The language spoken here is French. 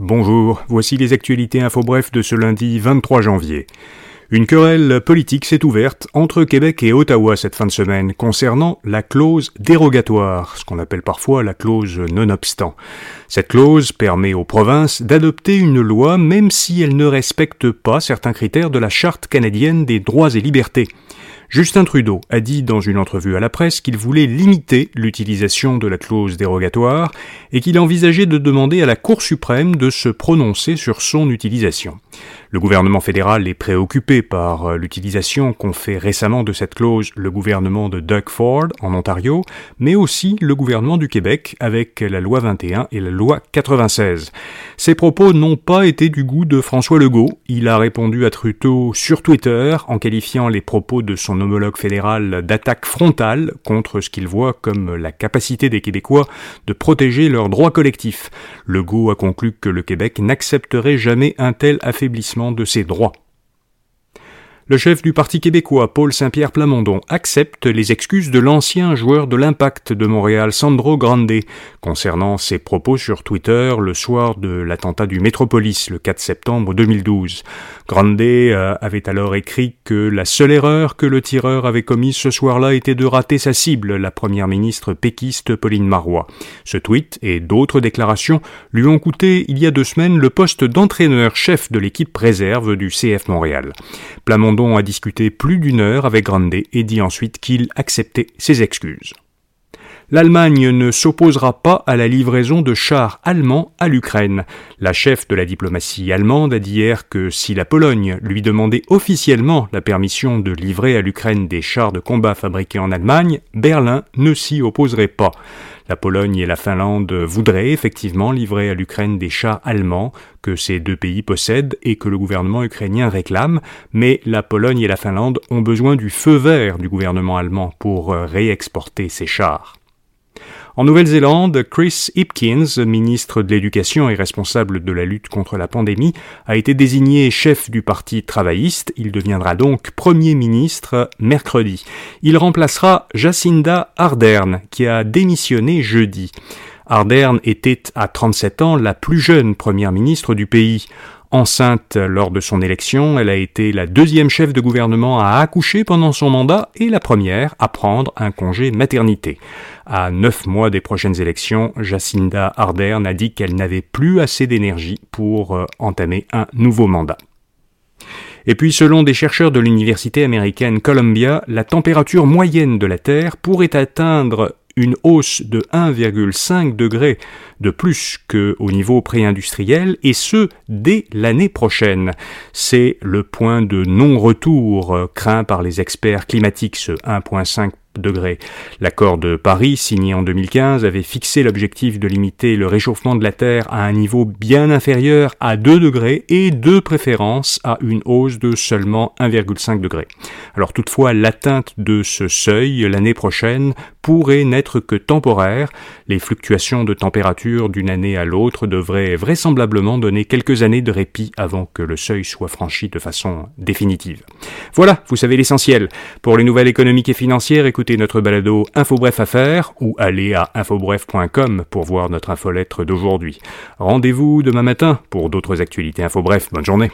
Bonjour, voici les actualités info bref de ce lundi 23 janvier. Une querelle politique s'est ouverte entre Québec et Ottawa cette fin de semaine concernant la clause dérogatoire, ce qu'on appelle parfois la clause nonobstant. Cette clause permet aux provinces d'adopter une loi même si elle ne respecte pas certains critères de la Charte canadienne des droits et libertés. Justin Trudeau a dit dans une entrevue à la presse qu'il voulait limiter l'utilisation de la clause dérogatoire et qu'il envisageait de demander à la Cour suprême de se prononcer sur son utilisation. Le gouvernement fédéral est préoccupé par euh, l'utilisation qu'ont fait récemment de cette clause le gouvernement de Doug Ford en Ontario, mais aussi le gouvernement du Québec avec la loi 21 et la loi 96. Ces propos n'ont pas été du goût de François Legault. Il a répondu à Trudeau sur Twitter en qualifiant les propos de son homologue fédéral d'attaque frontale contre ce qu'il voit comme la capacité des Québécois de protéger leurs droits collectifs. Legault a conclu que le Québec n'accepterait jamais un tel affaiblissement de ses droits. Le chef du Parti québécois, Paul Saint-Pierre Plamondon, accepte les excuses de l'ancien joueur de l'Impact de Montréal, Sandro Grande, concernant ses propos sur Twitter le soir de l'attentat du Métropolis, le 4 septembre 2012. Grande euh, avait alors écrit que la seule erreur que le tireur avait commise ce soir-là était de rater sa cible, la première ministre péquiste Pauline Marois. Ce tweet et d'autres déclarations lui ont coûté il y a deux semaines le poste d'entraîneur-chef de l'équipe réserve du CF Montréal. A discuté plus d'une heure avec Grande et dit ensuite qu'il acceptait ses excuses. L'Allemagne ne s'opposera pas à la livraison de chars allemands à l'Ukraine. La chef de la diplomatie allemande a dit hier que si la Pologne lui demandait officiellement la permission de livrer à l'Ukraine des chars de combat fabriqués en Allemagne, Berlin ne s'y opposerait pas. La Pologne et la Finlande voudraient effectivement livrer à l'Ukraine des chars allemands que ces deux pays possèdent et que le gouvernement ukrainien réclame, mais la Pologne et la Finlande ont besoin du feu vert du gouvernement allemand pour réexporter ces chars. En Nouvelle-Zélande, Chris Hipkins, ministre de l'Éducation et responsable de la lutte contre la pandémie, a été désigné chef du Parti travailliste. Il deviendra donc Premier ministre mercredi. Il remplacera Jacinda Ardern, qui a démissionné jeudi. Ardern était à 37 ans la plus jeune première ministre du pays. Enceinte lors de son élection, elle a été la deuxième chef de gouvernement à accoucher pendant son mandat et la première à prendre un congé maternité. À neuf mois des prochaines élections, Jacinda Ardern a dit qu'elle n'avait plus assez d'énergie pour euh, entamer un nouveau mandat. Et puis, selon des chercheurs de l'université américaine Columbia, la température moyenne de la Terre pourrait atteindre une hausse de 1,5 degré de plus qu'au niveau pré-industriel, et ce, dès l'année prochaine. C'est le point de non-retour euh, craint par les experts climatiques, ce 1,5 L'accord de Paris, signé en 2015, avait fixé l'objectif de limiter le réchauffement de la Terre à un niveau bien inférieur à 2 degrés et de préférence à une hausse de seulement 1,5 degré. Alors toutefois, l'atteinte de ce seuil l'année prochaine pourrait n'être que temporaire. Les fluctuations de température d'une année à l'autre devraient vraisemblablement donner quelques années de répit avant que le seuil soit franchi de façon définitive. Voilà, vous savez l'essentiel. Pour les nouvelles économiques et financières, écoutez notre balado InfoBref Affaires ou allez à infobref.com pour voir notre infolettre d'aujourd'hui. Rendez-vous demain matin pour d'autres actualités InfoBref. Bonne journée.